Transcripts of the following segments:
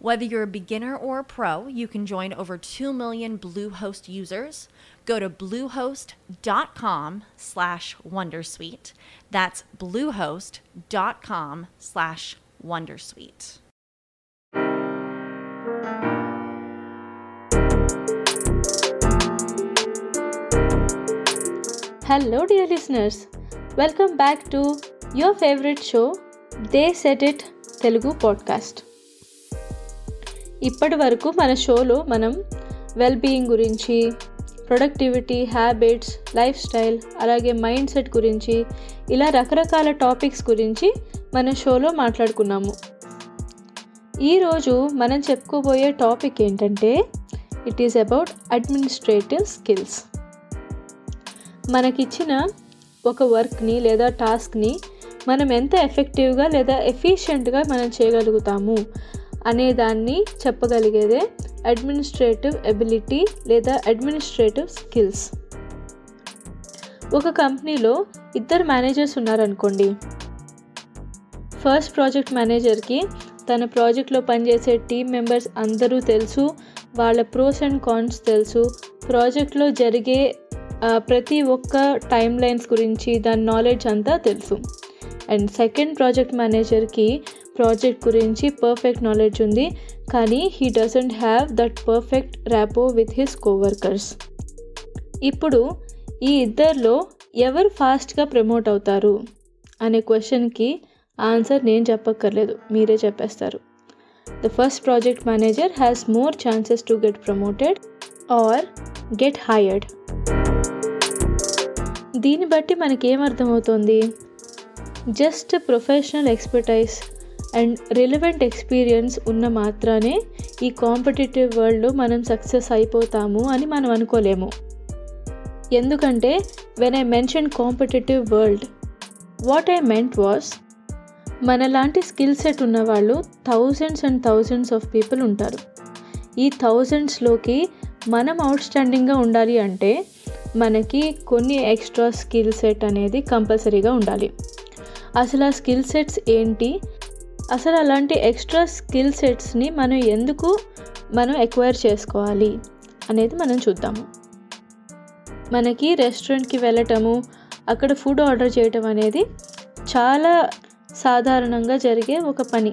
Whether you're a beginner or a pro, you can join over 2 million Bluehost users. Go to bluehost.com/wondersuite. That's bluehost.com/wondersuite. Hello dear listeners. Welcome back to your favorite show, They Said It Telugu podcast. ఇప్పటి వరకు మన షోలో మనం well being గురించి productivity habits lifestyle అలాగే mindset గురించి ఇలా రకరకాల టాపిక్స్ గురించి మన షోలో మాట్లాడుకున్నాము. ఈరోజు మనం చెప్పుకోబోయే టాపిక్ ఏంటంటే it is about administrative skills మనకిచ్చిన ఒక వర్క్ని లేదా టాస్క్ని మనం ఎంత ఎఫెక్టివ్గా లేదా ఎఫిషియెంట్గా మనం చేయగలుగుతాము? అనేదాన్ని చెప్పగలిగేదే అడ్మినిస్ట్రేటివ్ ఎబిలిటీ లేదా అడ్మినిస్ట్రేటివ్ స్కిల్స్ ఒక కంపెనీలో ఇద్దరు మేనేజర్స్ ఉన్నారనుకోండి. ఫస్ట్ ప్రాజెక్ట్ మేనేజర్కి తన ప్రాజెక్ట్లో పనిచేసే టీం మెంబర్స్ అందరూ తెలుసు వాళ్ళ ప్రోస్ అండ్ కాన్స్ తెలుసు. ప్రాజెక్ట్లో జరిగే ప్రతి ఒక్క టైం లైన్స్ గురించి దాని నాలెడ్జ్ అంతా తెలుసు. అండ్ సెకండ్ ప్రాజెక్ట్ మేనేజర్కి ప్రాజెక్ట్ గురించి పర్ఫెక్ట్ నాలెడ్జ్ ఉంది. కానీ he doesn't have that perfect rapport with his coworkers ఇప్పుడు ఈ ఇద్దరిలో ఎవరు ఫాస్ట్గా ప్రమోట్ అవుతారు? అనే క్వశ్చన్కి ఆన్సర్ నేను చెప్పక్కర్లేదు. మీరే చెప్పేస్తారు. The first project manager has more chances to get promoted or get hired దీన్ని బట్టి మనకేమర్థమవుతుంది just professional expertise and relevant experience ఉన్న మాత్రానే ఈ కాంపిటేటివ్ వరల్డ్లో మనం సక్సెస్ అయిపోతాము అని మనం అనుకోలేము. ఎందుకంటే when I mention competitive world what I meant was మనలాంటి స్కిల్ సెట్ ఉన్నవాళ్ళు thousands and thousands of people ఉంటారు. ఈ థౌజండ్స్లోకి మనం అవుట్ స్టాండింగ్గా ఉండాలి అంటే మనకి కొన్ని ఎక్స్ట్రా స్కిల్ సెట్ అనేది కంపల్సరీగా ఉండాలి. అసలు ఆ స్కిల్ సెట్స్ ఏంటి? అసలు అలాంటి ఎక్స్ట్రా స్కిల్ సెట్స్ని మనం ఎందుకు మనం ఎక్వైర్ చేసుకోవాలి అనేది మనం చూద్దాము. మనకి రెస్టారెంట్కి వెళ్ళటము అక్కడ ఫుడ్ ఆర్డర్ చేయటం అనేది చాలా సాధారణంగా జరిగే ఒక పని.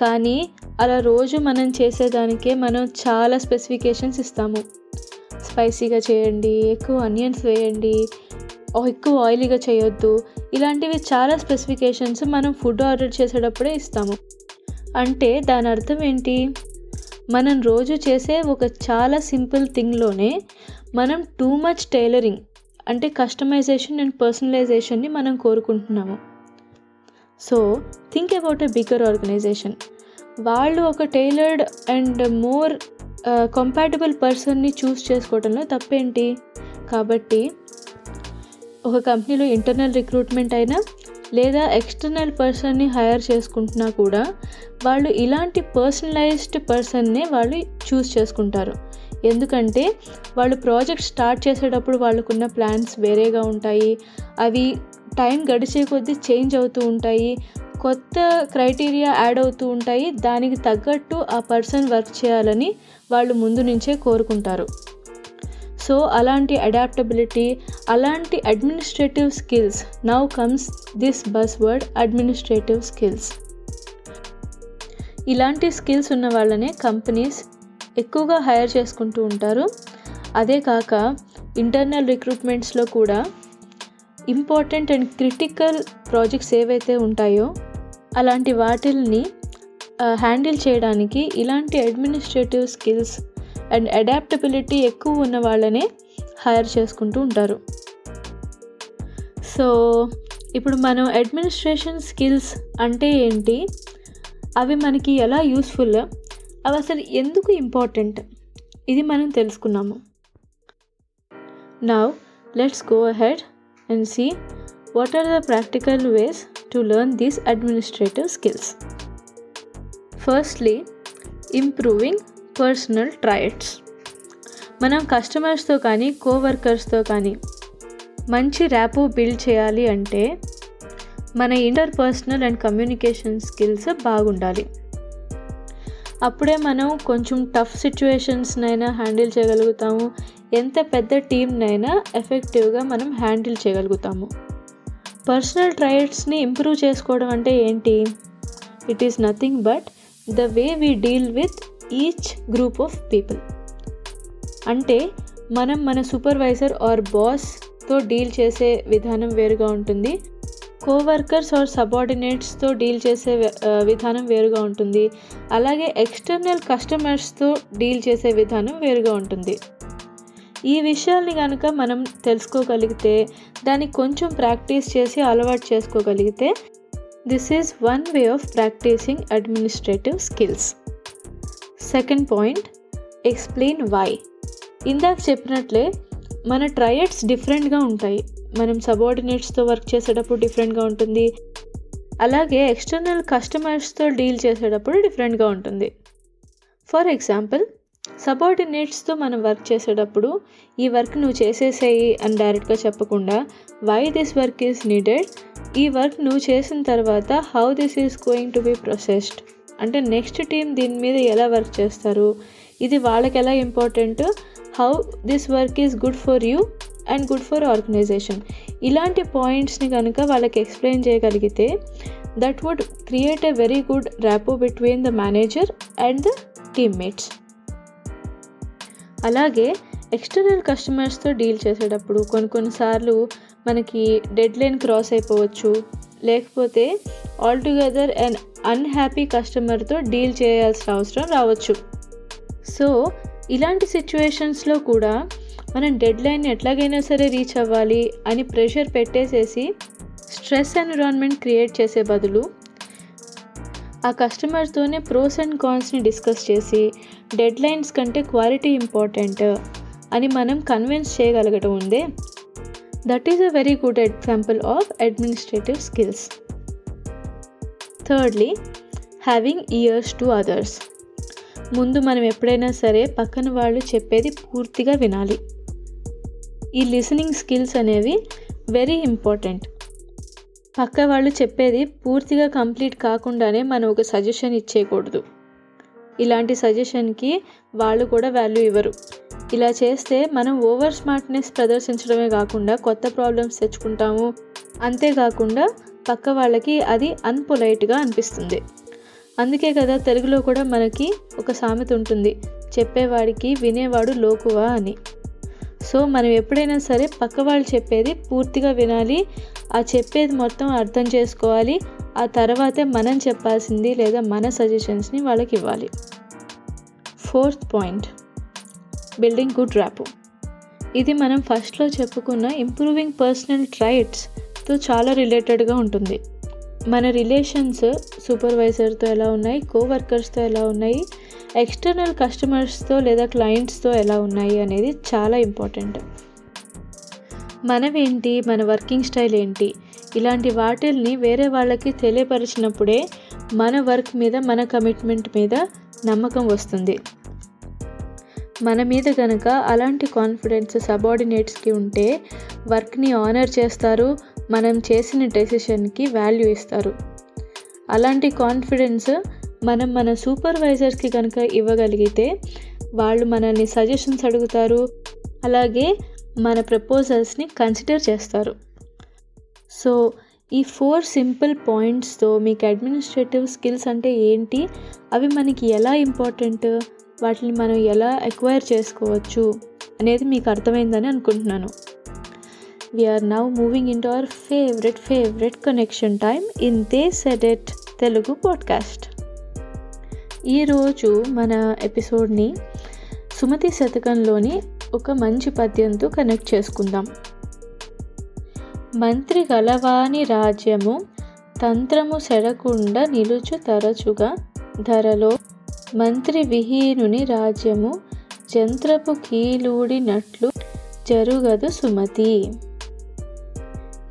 కానీ అలా రోజు మనం చేసేదానికే మనం చాలా స్పెసిఫికేషన్స్ ఇస్తాము. స్పైసీగా చేయండి ఎక్కువ అనియన్స్ వేయండి ఎక్కువ ఆయిలీగా చేయొద్దు. ఇలాంటివి చాలా స్పెసిఫికేషన్స్ మనం ఫుడ్ ఆర్డర్ చేసేటప్పుడే ఇస్తాము. అంటే దాని అర్థం ఏంటి? మనం రోజు చేసే ఒక చాలా సింపుల్ థింగ్లోనే మనం టూ మచ్ టైలరింగ్ అంటే కస్టమైజేషన్ అండ్ పర్సనలైజేషన్ని మనం కోరుకుంటున్నాము. So think about a bigger organisation వాళ్ళు ఒక టైలర్డ్ అండ్ మోర్ కంపాటబుల్ పర్సన్ని చూస్ చేసుకోవడంలో తప్పేంటి? కాబట్టి ఒక కంపెనీలో ఇంటర్నల్ రిక్రూట్మెంట్ అయినా లేదా ఎక్స్టర్నల్ పర్సన్ని హైర్ చేసుకుంటున్నా కూడా వాళ్ళు ఇలాంటి పర్సనలైజ్డ్ పర్సన్నే వాళ్ళు చూస్ చేసుకుంటారు. ఎందుకంటే వాళ్ళు ప్రాజెక్ట్ స్టార్ట్ చేసేటప్పుడు వాళ్ళకున్న ప్లాన్స్ వేరేగా ఉంటాయి. అవి టైం గడిచే కొద్దీ చేంజ్ అవుతూ ఉంటాయి. కొత్త క్రైటీరియా యాడ్ అవుతూ ఉంటాయి. దానికి తగ్గట్టు ఆ పర్సన్ వర్క్ చేయాలని వాళ్ళు ముందు నుంచే కోరుకుంటారు. సో అలాంటి అడాప్టబిలిటీ అలాంటి administrative skills now comes this buzzword administrative skills ఇలాంటి స్కిల్స్ ఉన్న వాళ్ళనే కంపెనీస్ ఎక్కువగా హైర్ చేసుకుంటూ ఉంటారు. అదే కాక ఇంటర్నల్ రిక్రూట్మెంట్స్లో కూడా ఇంపార్టెంట్ అండ్ క్రిటికల్ ప్రాజెక్ట్స్ ఏవైతే ఉంటాయో అలాంటి వాటిల్ని uh, హ్యాండిల్ చేయడానికి ఇలాంటి అడ్మినిస్ట్రేటివ్ స్కిల్స్ అండ్ అడాప్టబిలిటీ ఎక్కువ ఉన్న వాళ్ళనే హైర్ చేసుకుంటూ ఉంటారు. సో ఇప్పుడు మనం అడ్మినిస్ట్రేషన్ స్కిల్స్ అంటే ఏంటి? అవి మనకి ఎలా యూస్ఫుల్? అవి అసలు ఎందుకు ఇంపార్టెంట్? ఇది మనం తెలుసుకున్నాము. Now let's go ahead and see what are the practical ways to learn these administrative skills firstly improving personal traits మనం కస్టమర్స్తో కానీ కోవర్కర్స్తో కానీ మంచి ర్యాపో బిల్డ్ చేయాలి అంటే మన interpersonal and communication skills బాగుండాలి. అప్పుడే మనం కొంచెం టఫ్ సిచ్యువేషన్స్నైనా హ్యాండిల్ చేయగలుగుతాము. ఎంత పెద్ద టీంనైనా ఎఫెక్టివ్గా మనం హ్యాండిల్ చేయగలుగుతాము. పర్సనల్ ట్రయట్స్ని ఇంప్రూవ్ చేసుకోవడం అంటే ఏంటి? It is nothing but the way we deal with each group of people అంటే మనం మన సూపర్వైజర్ ఆర్ బాస్తో డీల్ చేసే విధానం వేరుగా ఉంటుంది. కోవర్కర్స్ ఆర్ సబార్డినేట్స్తో డీల్ చేసే విధానం వేరుగా ఉంటుంది. అలాగే ఎక్స్టర్నల్ కస్టమర్స్తో డీల్ చేసే విధానం వేరుగా ఉంటుంది. ఈ విషయాల్ని కనుక మనం తెలుసుకోగలిగితే దానికి కొంచెం ప్రాక్టీస్ చేసి అలవాటు చేసుకోగలిగితే this is one way of practising administrative skills second point explain why. ఇందాక చెప్పినట్లే మన ట్రయట్స్ డిఫరెంట్గా ఉంటాయి. మనం సబార్డినేట్స్తో వర్క్ చేసేటప్పుడు డిఫరెంట్గా ఉంటుంది. అలాగే ఎక్స్టర్నల్ కస్టమర్స్తో డీల్ చేసేటప్పుడు డిఫరెంట్గా ఉంటుంది. ఫర్ ఎగ్జాంపుల్ సబార్డినేట్స్తో మనం వర్క్ చేసేటప్పుడు ఈ వర్క్ నువ్వు చేసేసేయి అని డైరెక్ట్గా చెప్పకుండా why this work is needed ఈ వర్క్ నువ్వు చేసిన తర్వాత how this is going to be processed. అంటే నెక్స్ట్ టీం దీని మీద ఎలా వర్క్ చేస్తారు? ఇది వాళ్ళకి ఎలా important how this work is good for you and good for organisation ఇలాంటి పాయింట్స్ని కనుక వాళ్ళకి ఎక్స్ప్లెయిన్ చేయగలిగితే that would create a very good rapport between the manager and the teammates అలాగే ఎక్స్టర్నల్ కస్టమర్స్తో డీల్ చేసేటప్పుడు కొన్ని కొన్నిసార్లు మనకి డెడ్ లైన్ క్రాస్ అయిపోవచ్చు. లేకపోతే ఆల్టుగెదర్ అండ్ అన్హ్యాపీ కస్టమర్తో డీల్ చేయాల్సిన అవసరం రావచ్చు. సో ఇలాంటి సిచ్యువేషన్స్లో కూడా మనం డెడ్ లైన్ ఎట్లాగైనా సరే రీచ్ అవ్వాలి అని ప్రెషర్ పెట్టేసేసి స్ట్రెస్ ఎన్విరాన్మెంట్ క్రియేట్ చేసే బదులు ఆ కస్టమర్తోనే ప్రోస్ అండ్ కాన్స్ని డిస్కస్ చేసి డెడ్ లైన్స్ కంటే క్వాలిటీ ఇంపార్టెంట్ అని మనం కన్విన్స్ చేయగలగటం ఉందే. That is a very good example of administrative skills thirdly having ears to others ముందు మనం ఎప్పుడైనా సరే పక్కన వాళ్ళు చెప్పేది పూర్తిగా వినాలి. ఈ లిసనింగ్ స్కిల్స్ అనేవి వెరీ ఇంపార్టెంట్ పక్క వాళ్ళు చెప్పేది పూర్తిగా కంప్లీట్ కాకుండానే మనం ఒక సజెషన్ ఇచ్చేయకూడదు. ఇలాంటి సజెషన్కి వాళ్ళు కూడా వాల్యూ ఇవ్వరు. ఇలా చేస్తే మనం ఓవర్ స్మార్ట్నెస్ ప్రదర్శించడమే కాకుండా కొత్త ప్రాబ్లమ్స్ తెచ్చుకుంటాము. అంతేకాకుండా పక్క వాళ్ళకి అది అన్పొలైట్గా అనిపిస్తుంది. అందుకే కదా తెలుగులో కూడా మనకి ఒక సామెత ఉంటుంది. చెప్పేవాడికి వినేవాడు లోకువా అని. సో మనం ఎప్పుడైనా సరే పక్క వాళ్ళు చెప్పేది పూర్తిగా వినాలి. ఆ చెప్పేది మొత్తం అర్థం చేసుకోవాలి. ఆ తర్వాతే మనం చెప్పాల్సింది లేదా మన సజెషన్స్ని వాళ్ళకి ఇవ్వాలి. Fourth point. Building good rapport. ఇది మనం ఫస్ట్లో చెప్పుకున్న ఇంప్రూవింగ్ పర్సనల్ ట్రైట్స్తో చాలా రిలేటెడ్గా ఉంటుంది. మన రిలేషన్స్ సూపర్వైజర్తో ఎలా ఉన్నాయి? కోవర్కర్స్తో ఎలా ఉన్నాయి? ఎక్స్టర్నల్ కస్టమర్స్తో లేదా క్లయింట్స్తో ఎలా ఉన్నాయి అనేది చాలా ఇంపార్టెంట్. మనమేంటి మన వర్కింగ్ స్టైల్ ఏంటి? ఇలాంటి వాటిల్ని వేరే వాళ్ళకి తెలియపరిచినప్పుడే మన వర్క్ మీద మన కమిట్మెంట్ మీద నమ్మకం వస్తుంది. మన మీద కనుక అలాంటి కాన్ఫిడెన్స్ సబార్డినేట్స్కి ఉంటే వర్క్ని ఆనర్ చేస్తారు మనం చేసిన డెసిషన్కి వాల్యూ ఇస్తారు. అలాంటి కాన్ఫిడెన్స్ మనం మన సూపర్వైజర్స్కి కనుక ఇవ్వగలిగితే వాళ్ళు మనల్ని సజెషన్స్ అడుగుతారు అలాగే మన ప్రపోజల్స్ని కన్సిడర్ చేస్తారు. సో ఈ ఫోర్ సింపుల్ పాయింట్స్తో మీకు అడ్మినిస్ట్రేటివ్ స్కిల్స్ అంటే ఏంటి? అవి మనకి ఎలా ఇంపార్టెంట్ వాటిని మనం ఎలా ఎక్వైర్ చేసుకోవచ్చు? అనేది మీకు అర్థమైందని అనుకుంటున్నాను. We're now moving into our favourite favourite connection time in the సెడెట్ Telugu podcast ఈరోజు మన ఎపిసోడ్ని సుమతి శతకంలోని ఒక మంచి పద్యంతో కనెక్ట్ చేసుకుందాం. మంత్రి గలవాని రాజ్యము తంత్రము సెడకుండా నిలుచు తరచుగా ధరలో మంత్రి విహీనుని రాజ్యము జంత్రపు కీలూడినట్లు జరుగదు సుమతి.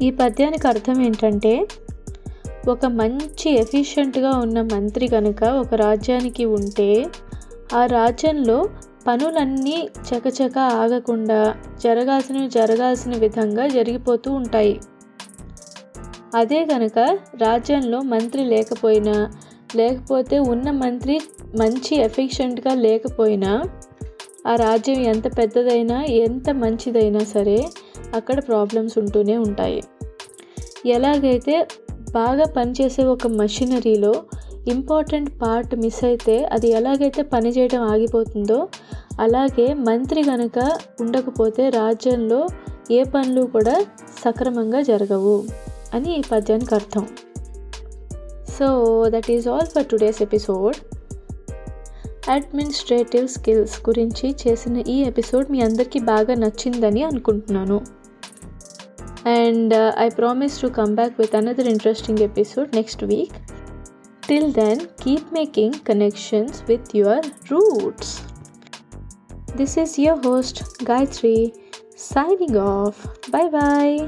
ఈ పద్యానికి అర్థం ఏంటంటే ఒక మంచి ఎఫిషియెంట్గా ఉన్న మంత్రి కనుక ఒక రాజ్యానికి ఉంటే ఆ రాజ్యంలో పనులన్నీ చకచక ఆగకుండా జరగాల్సినవి జరగాల్సిన విధంగా జరిగిపోతూ ఉంటాయి. అదే కనుక రాజ్యంలో మంత్రి లేకపోయినా లేకపోతే ఉన్న మంత్రి మంచి ఎఫిషియెంట్గా లేకపోయినా ఆ రాజ్యం ఎంత పెద్దదైనా ఎంత మంచిదైనా సరే అక్కడ ప్రాబ్లమ్స్ ఉంటూనే ఉంటాయి. ఎలాగైతే బాగా పనిచేసే ఒక మషినరీలో ఇంపార్టెంట్ పార్ట్ మిస్ అయితే అది ఎలాగైతే పనిచేయడం ఆగిపోతుందో అలాగే మంత్రి కనుక ఉండకపోతే రాజ్యంలో ఏ పనులు కూడా సక్రమంగా జరగవు అని ఈ పద్యానికి అర్థం. So that is all for today's episode administrative skills గురించి చేసిన ఈ ఎపిసోడ్ మీ అందరికీ బాగా నచ్చిందని అనుకుంటున్నాను. And I promise to come back with another interesting episode next week Till then, keep making connections with your roots. This is your host, Gayatri, signing off. Bye bye.